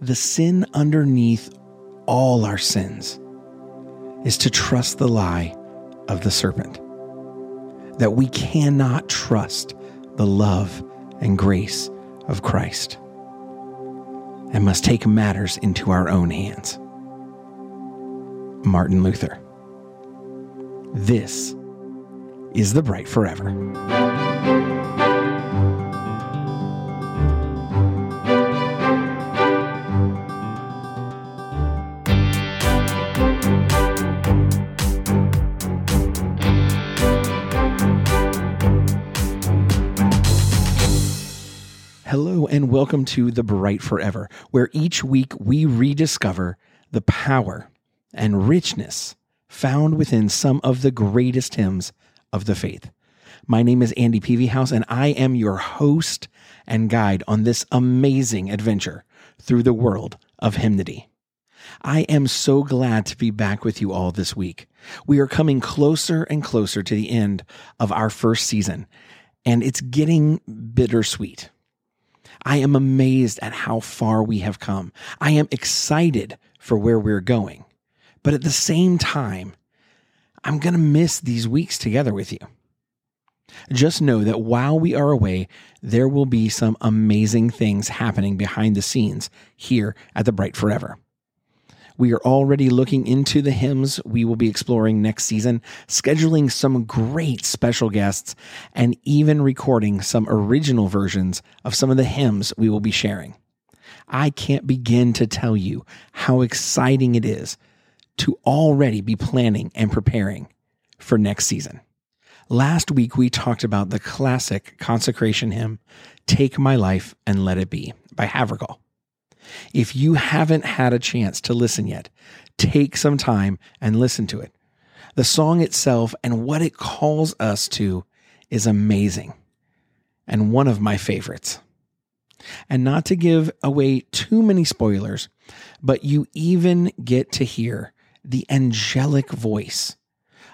the sin underneath all our sins is to trust the lie of the serpent. That we cannot trust the love and grace of Christ and must take matters into our own hands. Martin Luther. This is the Bright Forever. Welcome to The Bright Forever, where each week we rediscover the power and richness found within some of the greatest hymns of the faith. My name is Andy Peavyhouse, and I am your host and guide on this amazing adventure through the world of hymnody. I am so glad to be back with you all this week. We are coming closer and closer to the end of our first season, and it's getting bittersweet. I am amazed at how far we have come. I am excited for where we're going. But at the same time, I'm going to miss these weeks together with you. Just know that while we are away, there will be some amazing things happening behind the scenes here at the Bright Forever. We are already looking into the hymns we will be exploring next season, scheduling some great special guests, and even recording some original versions of some of the hymns we will be sharing. I can't begin to tell you how exciting it is to already be planning and preparing for next season. Last week, we talked about the classic consecration hymn, Take My Life and Let It Be by Havergal. If you haven't had a chance to listen yet, take some time and listen to it. The song itself and what it calls us to is amazing and one of my favorites. And not to give away too many spoilers, but you even get to hear the angelic voice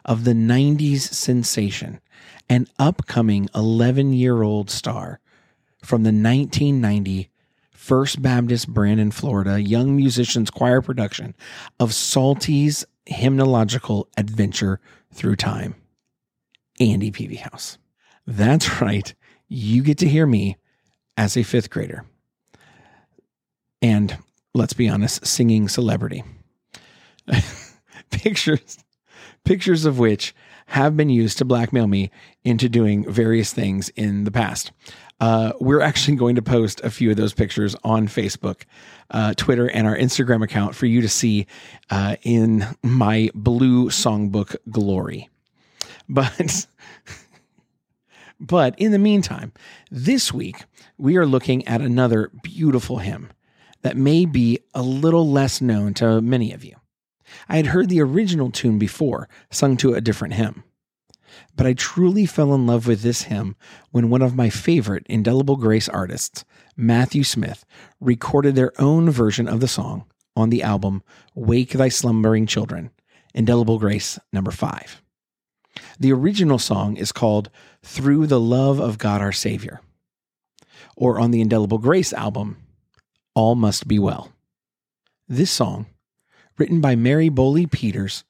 of the 90s sensation and upcoming 11 year old star from the 1990 First Baptist Brandon, Florida Young Musicians Choir production of Salty's hymnological adventure through time. Andy Peavyhouse. That's right. You get to hear me as a fifth grader. And let's be honest, singing celebrity. pictures pictures of which have been used to blackmail me into doing various things in the past. Uh, we're actually going to post a few of those pictures on Facebook, uh, Twitter, and our Instagram account for you to see uh, in my blue songbook glory. But, but in the meantime, this week we are looking at another beautiful hymn that may be a little less known to many of you. I had heard the original tune before, sung to a different hymn. But I truly fell in love with this hymn when one of my favorite Indelible Grace artists, Matthew Smith, recorded their own version of the song on the album Wake Thy Slumbering Children, Indelible Grace number 5. The original song is called Through the Love of God Our Savior, or on the Indelible Grace album, All Must Be Well. This song written by Mary Bowley Peters,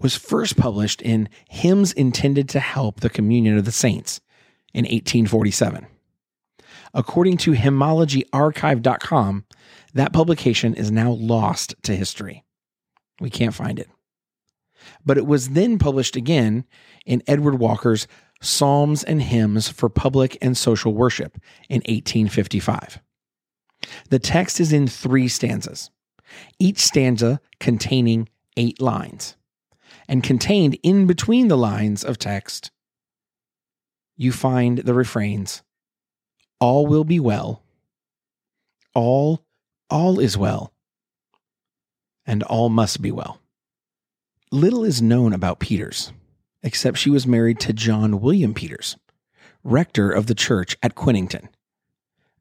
was first published in Hymns Intended to Help the Communion of the Saints in 1847. According to hymnologyarchive.com, that publication is now lost to history. We can't find it. But it was then published again in Edward Walker's Psalms and Hymns for Public and Social Worship in 1855. The text is in three stanzas each stanza containing eight lines. And contained in between the lines of text, you find the refrains All will be well, all, all is well, and all must be well. Little is known about Peters, except she was married to John William Peters, rector of the church at Quenington,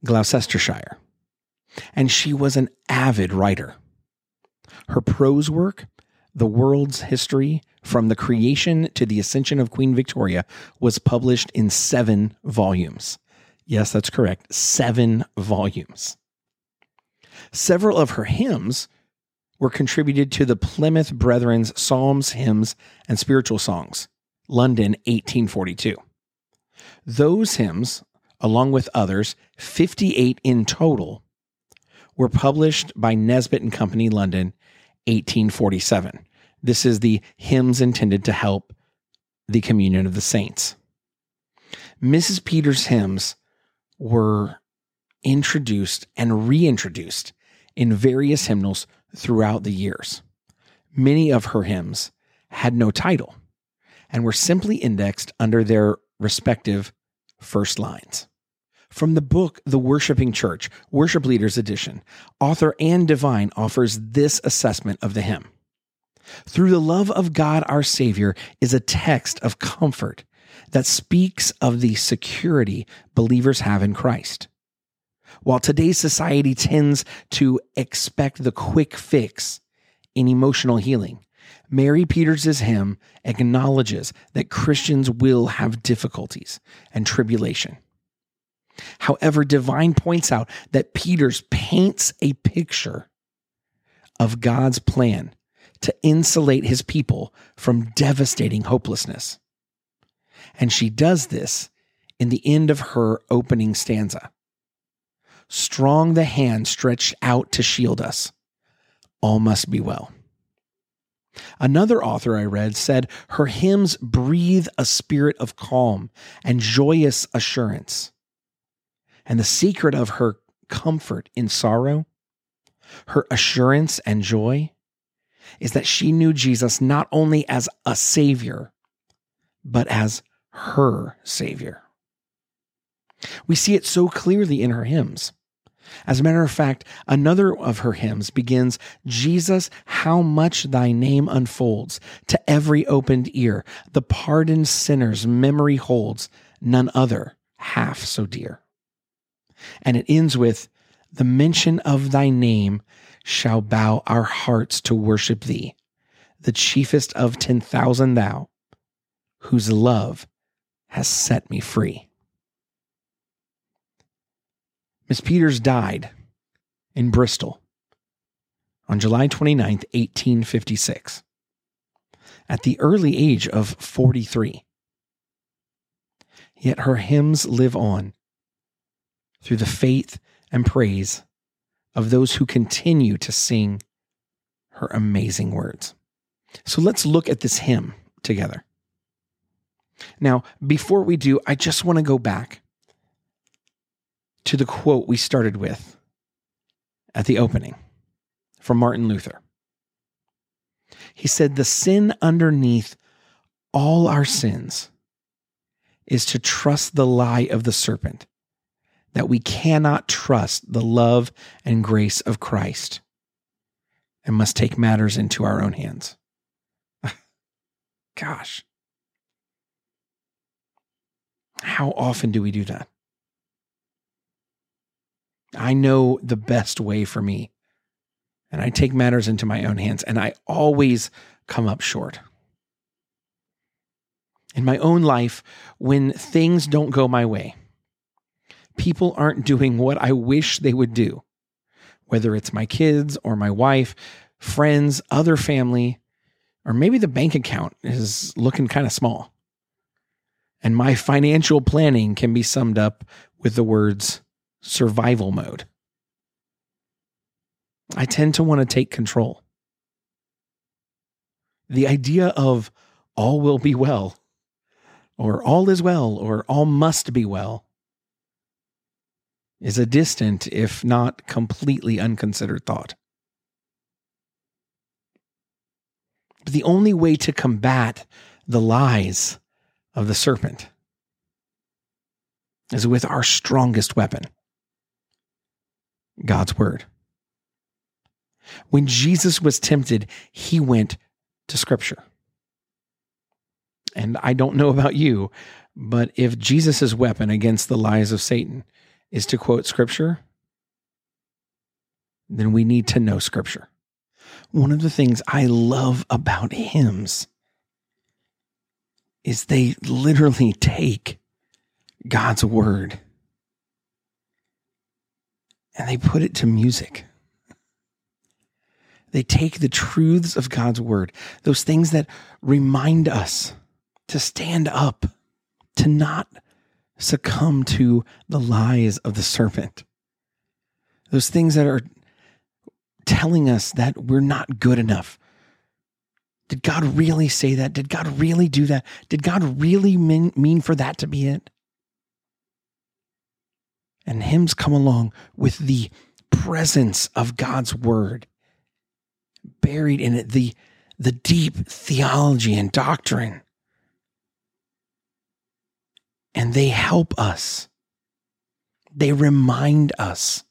Gloucestershire and she was an avid writer. Her prose work, The World's History from the Creation to the Ascension of Queen Victoria, was published in seven volumes. Yes, that's correct. Seven volumes. Several of her hymns were contributed to the Plymouth Brethren's Psalms, Hymns, and Spiritual Songs, London, 1842. Those hymns, along with others, 58 in total, were published by Nisbet and Company, London, 1847. This is the hymns intended to help the communion of the saints. Mrs. Peters' hymns were introduced and reintroduced in various hymnals throughout the years. Many of her hymns had no title and were simply indexed under their respective first lines. From the book The Worshiping Church, Worship Leaders Edition, author Anne Divine offers this assessment of the hymn. Through the love of God our Savior is a text of comfort that speaks of the security believers have in Christ. While today's society tends to expect the quick fix in emotional healing, Mary Peters' hymn acknowledges that Christians will have difficulties and tribulation. However, Divine points out that Peters paints a picture of God's plan to insulate his people from devastating hopelessness. And she does this in the end of her opening stanza. Strong the hand stretched out to shield us. All must be well. Another author I read said her hymns breathe a spirit of calm and joyous assurance. And the secret of her comfort in sorrow, her assurance and joy, is that she knew Jesus not only as a Savior, but as her Savior. We see it so clearly in her hymns. As a matter of fact, another of her hymns begins Jesus, how much thy name unfolds to every opened ear. The pardoned sinner's memory holds none other half so dear. And it ends with the mention of thy name shall bow our hearts to worship thee, the chiefest of 10,000 thou, whose love has set me free. Miss Peters died in Bristol on July 29, 1856, at the early age of 43. Yet her hymns live on through the faith and praise of those who continue to sing her amazing words. So let's look at this hymn together. Now, before we do, I just want to go back to the quote we started with at the opening from Martin Luther. He said, The sin underneath all our sins is to trust the lie of the serpent, that we cannot trust the love and grace of Christ and must take matters into our own hands. Gosh. How often do we do that? I know the best way for me. And I take matters into my own hands, and I always come up short. In my own life, when things don't go my way, people aren't doing what I wish they would do, whether it's my kids or my wife, friends, other family, or maybe the bank account is looking kind of small. And my financial planning can be summed up with the words survival mode. I tend to want to take control. The idea of all will be well, or all is well, or all must be well, is a distant, if not completely unconsidered thought. But the only way to combat the lies of the serpent is with our strongest weapon God's word. When Jesus was tempted, he went to scripture. And I don't know about you, but if Jesus' weapon against the lies of Satan is to quote scripture, then we need to know scripture. One of the things I love about hymns is they literally take God's word and they put it to music. They take the truths of God's word, those things that remind us to stand up, to not succumb to the lies of the serpent, those things that are telling us that we're not good enough. Did God really say that? Did God really do that? Did God really mean, mean for that to be it? And hymns come along with the presence of God's word buried in it, the, the deep theology and doctrine. And they help us. They remind us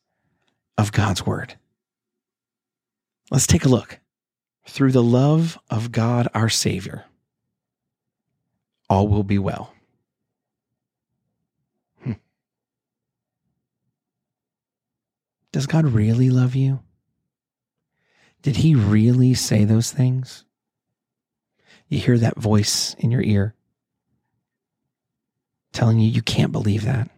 of God's word. Let's take a look. Through the love of God our Savior, all will be well. Hmm. Does God really love you? Did He really say those things? You hear that voice in your ear telling you you can't believe that.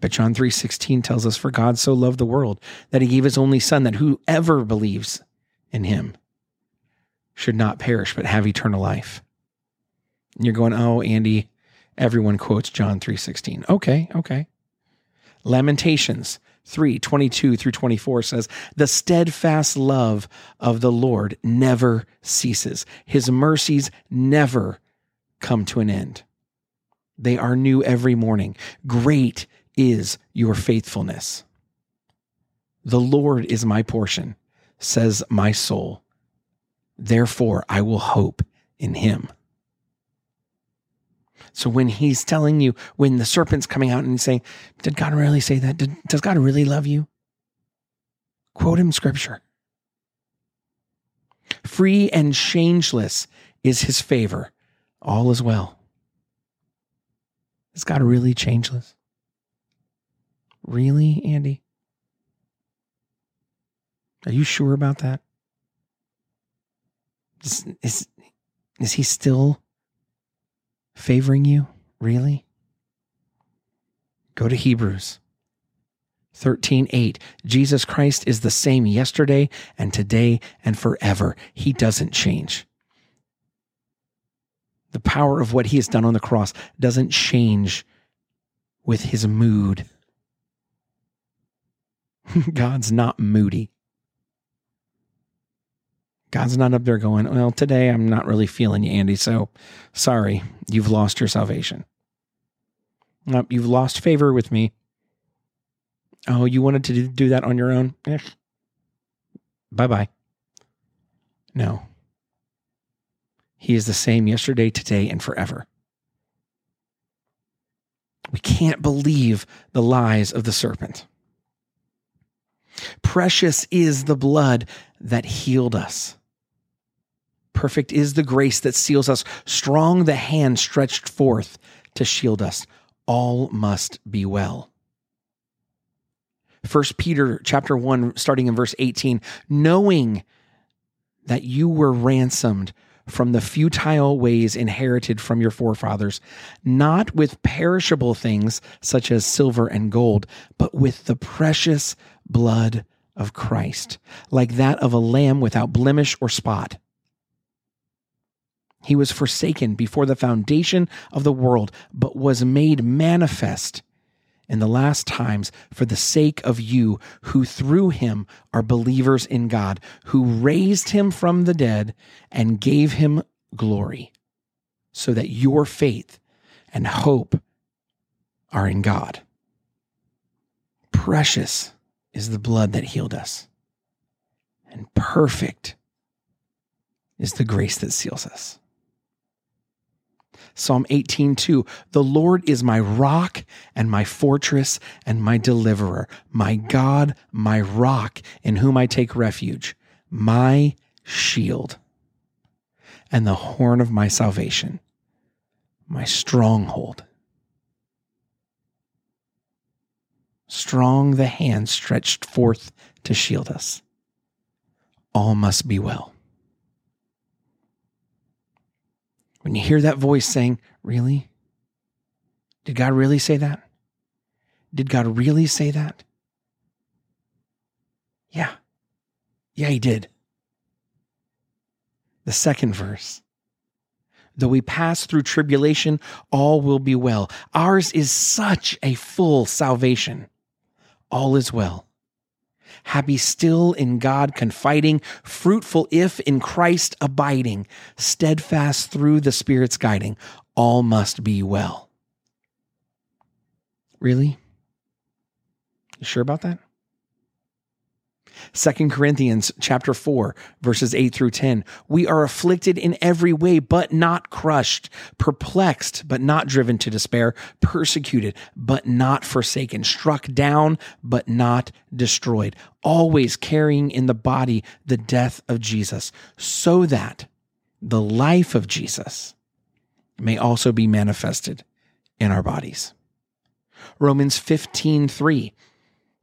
But John 3:16 tells us for God so loved the world that he gave his only son that whoever believes in him should not perish but have eternal life. And you're going, "Oh, Andy, everyone quotes John 3:16." Okay, okay. Lamentations 3 22 through 24 says, The steadfast love of the Lord never ceases, his mercies never come to an end. They are new every morning. Great is your faithfulness. The Lord is my portion, says my soul. Therefore, I will hope in him. So when he's telling you, when the serpent's coming out and saying, Did God really say that? Did, does God really love you? Quote him scripture. Free and changeless is his favor. All is well. Is God really changeless? Really, Andy? Are you sure about that? Is, is, is he still favoring you? Really? Go to Hebrews 13 8. Jesus Christ is the same yesterday and today and forever. He doesn't change. The power of what he has done on the cross doesn't change with his mood. God's not moody. God's not up there going, Well, today I'm not really feeling you, Andy. So sorry, you've lost your salvation. you've lost favor with me. Oh, you wanted to do that on your own? Eh. Bye bye. No. He is the same yesterday, today, and forever. We can't believe the lies of the serpent. Precious is the blood that healed us. Perfect is the grace that seals us. Strong the hand stretched forth to shield us. All must be well. First Peter chapter 1 starting in verse 18 knowing that you were ransomed from the futile ways inherited from your forefathers, not with perishable things such as silver and gold, but with the precious blood of Christ, like that of a lamb without blemish or spot. He was forsaken before the foundation of the world, but was made manifest in the last times for the sake of you who through him are believers in God, who raised him from the dead and gave him glory, so that your faith and hope are in God. Precious is the blood that healed us, and perfect is the grace that seals us. Psalm 18:2 The Lord is my rock and my fortress and my deliverer my God my rock in whom I take refuge my shield and the horn of my salvation my stronghold. Strong the hand stretched forth to shield us. All must be well When you hear that voice saying, Really? Did God really say that? Did God really say that? Yeah. Yeah, he did. The second verse. Though we pass through tribulation, all will be well. Ours is such a full salvation. All is well. Happy still in God, confiding, fruitful if in Christ abiding, steadfast through the Spirit's guiding. All must be well. Really? You sure about that? Second Corinthians chapter 4 verses 8 through 10 we are afflicted in every way but not crushed perplexed but not driven to despair persecuted but not forsaken struck down but not destroyed always carrying in the body the death of Jesus so that the life of Jesus may also be manifested in our bodies. Romans 15 3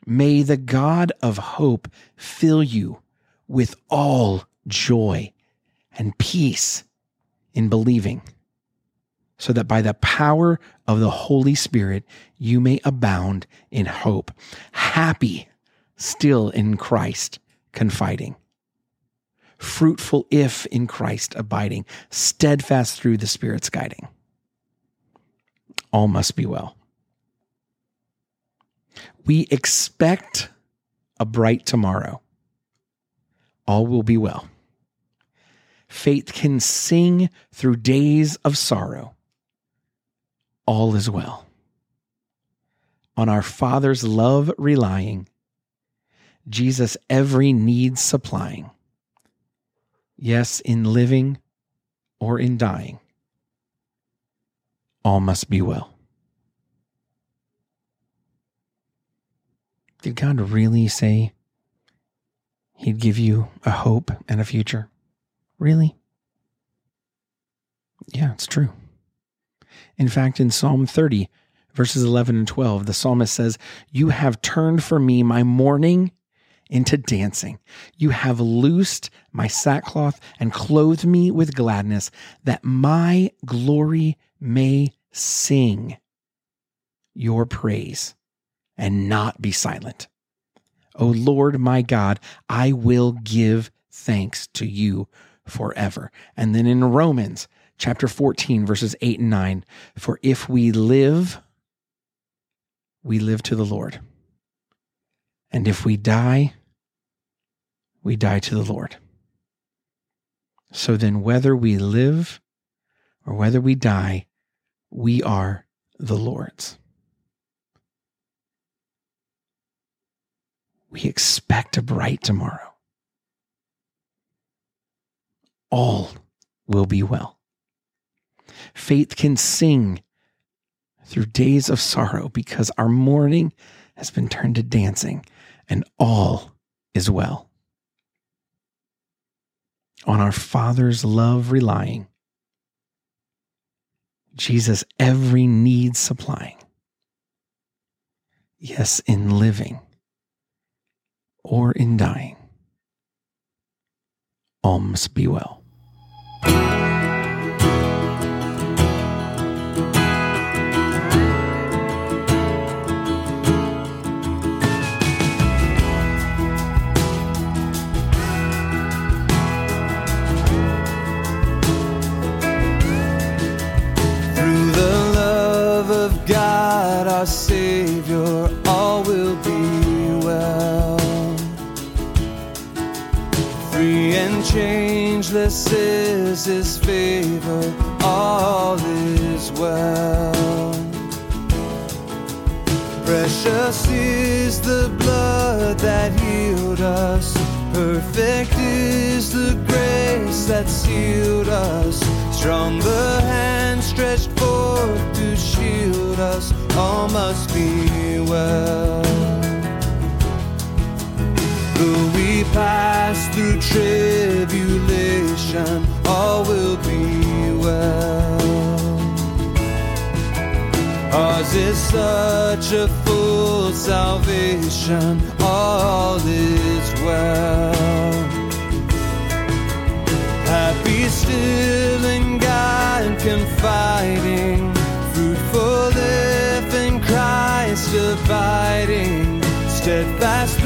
May the God of hope fill you with all joy and peace in believing, so that by the power of the Holy Spirit you may abound in hope. Happy still in Christ, confiding. Fruitful if in Christ abiding, steadfast through the Spirit's guiding. All must be well. We expect a bright tomorrow. All will be well. Faith can sing through days of sorrow. All is well. On our Father's love relying, Jesus every need supplying. Yes, in living or in dying, all must be well. Did God really say He'd give you a hope and a future? Really? Yeah, it's true. In fact, in Psalm 30, verses 11 and 12, the psalmist says, You have turned for me my mourning into dancing. You have loosed my sackcloth and clothed me with gladness, that my glory may sing your praise and not be silent. O Lord my God, I will give thanks to you forever. And then in Romans chapter 14, verses 8 and 9, for if we live, we live to the Lord. And if we die, we die to the Lord. So then, whether we live or whether we die, we are the Lord's. We expect a bright tomorrow. All will be well. Faith can sing through days of sorrow because our mourning has been turned to dancing and all is well. On our Father's love relying, Jesus every need supplying. Yes, in living or in dying. All must be well. Free and changeless is His favor, all is well. Precious is the blood that healed us. Perfect is the grace that sealed us. Strong the hand stretched forth to shield us. All must be well. We pass through tribulation, all will be well. Ours is such a full salvation, all is well. Happy still in God, confiding, fruitful if in Christ abiding, steadfast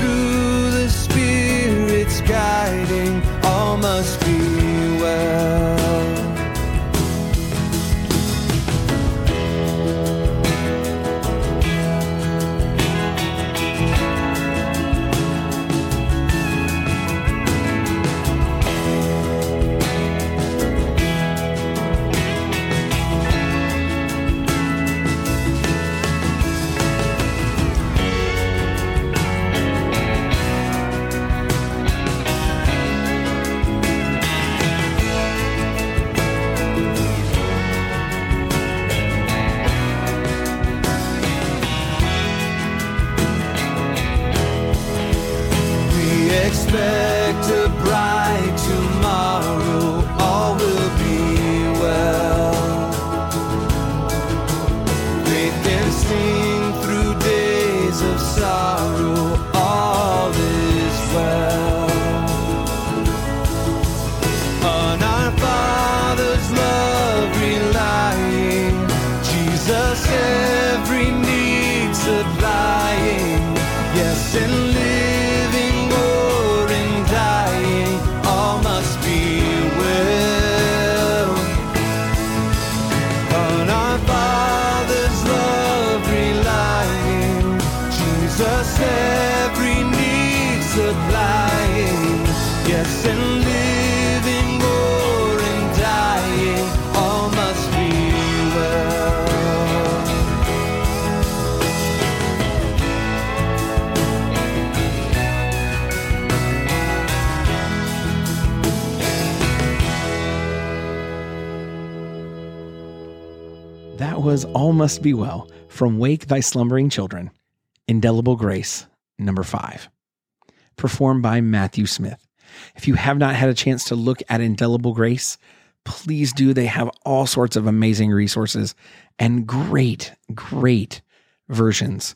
guiding, all must be well. We was All Must Be Well from Wake Thy Slumbering Children, Indelible Grace, number five, performed by Matthew Smith. If you have not had a chance to look at Indelible Grace, please do. They have all sorts of amazing resources and great, great versions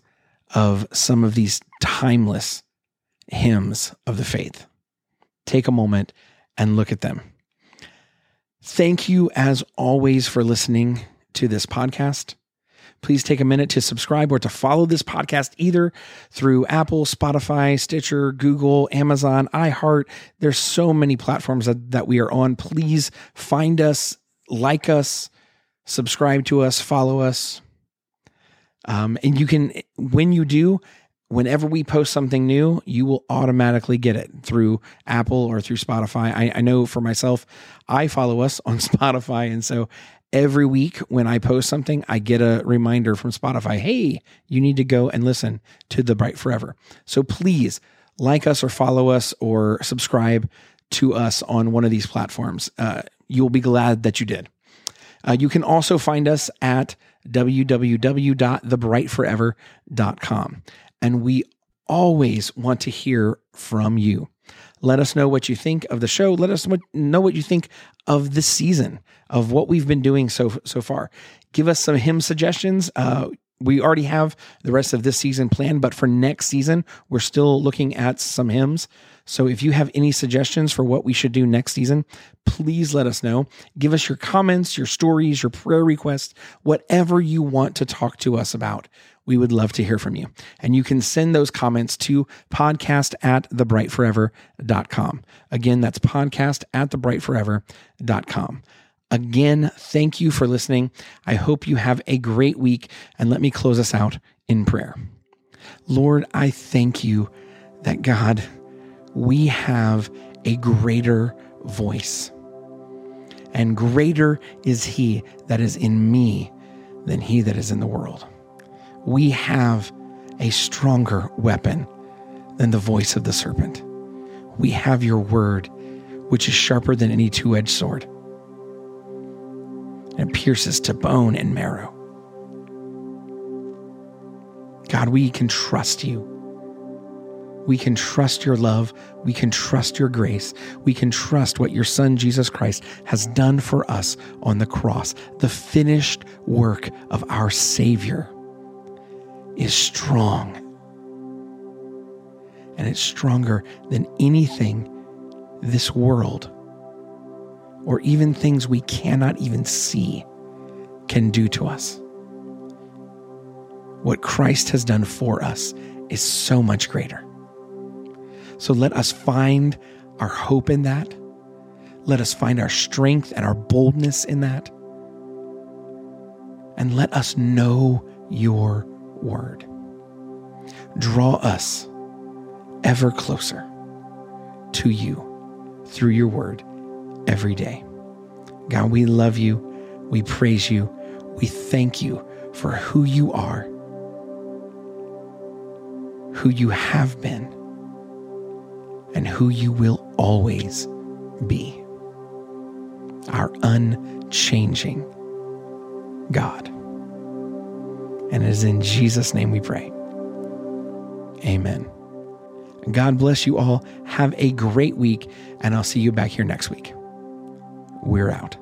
of some of these timeless hymns of the faith. Take a moment and look at them. Thank you, as always, for listening to this podcast. Please take a minute to subscribe or to follow this podcast either through Apple, Spotify, Stitcher, Google, Amazon, iHeart. There's so many platforms that, that we are on. Please find us, like us, subscribe to us, follow us. Um, and you can, when you do, whenever we post something new, you will automatically get it through Apple or through Spotify. I, I know for myself, I follow us on Spotify. And so every week when I post something, I get a reminder from Spotify hey, you need to go and listen to The Bright Forever. So please like us or follow us or subscribe to us on one of these platforms. Uh, you'll be glad that you did. Uh, you can also find us at www.thebrightforever.com. And we always want to hear from you. Let us know what you think of the show. Let us know what you think of the season, of what we've been doing so so far. Give us some hymn suggestions. Uh, we already have the rest of this season planned, but for next season, we're still looking at some hymns. So if you have any suggestions for what we should do next season, please let us know. Give us your comments, your stories, your prayer requests, whatever you want to talk to us about. We would love to hear from you. And you can send those comments to podcast at thebrightforever.com. Again, that's podcast at thebrightforever.com. Again, thank you for listening. I hope you have a great week. And let me close us out in prayer. Lord, I thank you that God, we have a greater voice. And greater is he that is in me than he that is in the world. We have a stronger weapon than the voice of the serpent. We have your word, which is sharper than any two edged sword and pierces to bone and marrow. God, we can trust you. We can trust your love. We can trust your grace. We can trust what your Son, Jesus Christ, has done for us on the cross. The finished work of our Savior is strong. And it's stronger than anything this world or even things we cannot even see can do to us. What Christ has done for us is so much greater. So let us find our hope in that. Let us find our strength and our boldness in that. And let us know your word. Draw us ever closer to you through your word every day. God, we love you. We praise you. We thank you for who you are, who you have been, and who you will always be. Our unchanging God. And it is in Jesus' name we pray. Amen. God bless you all. Have a great week, and I'll see you back here next week. We're out.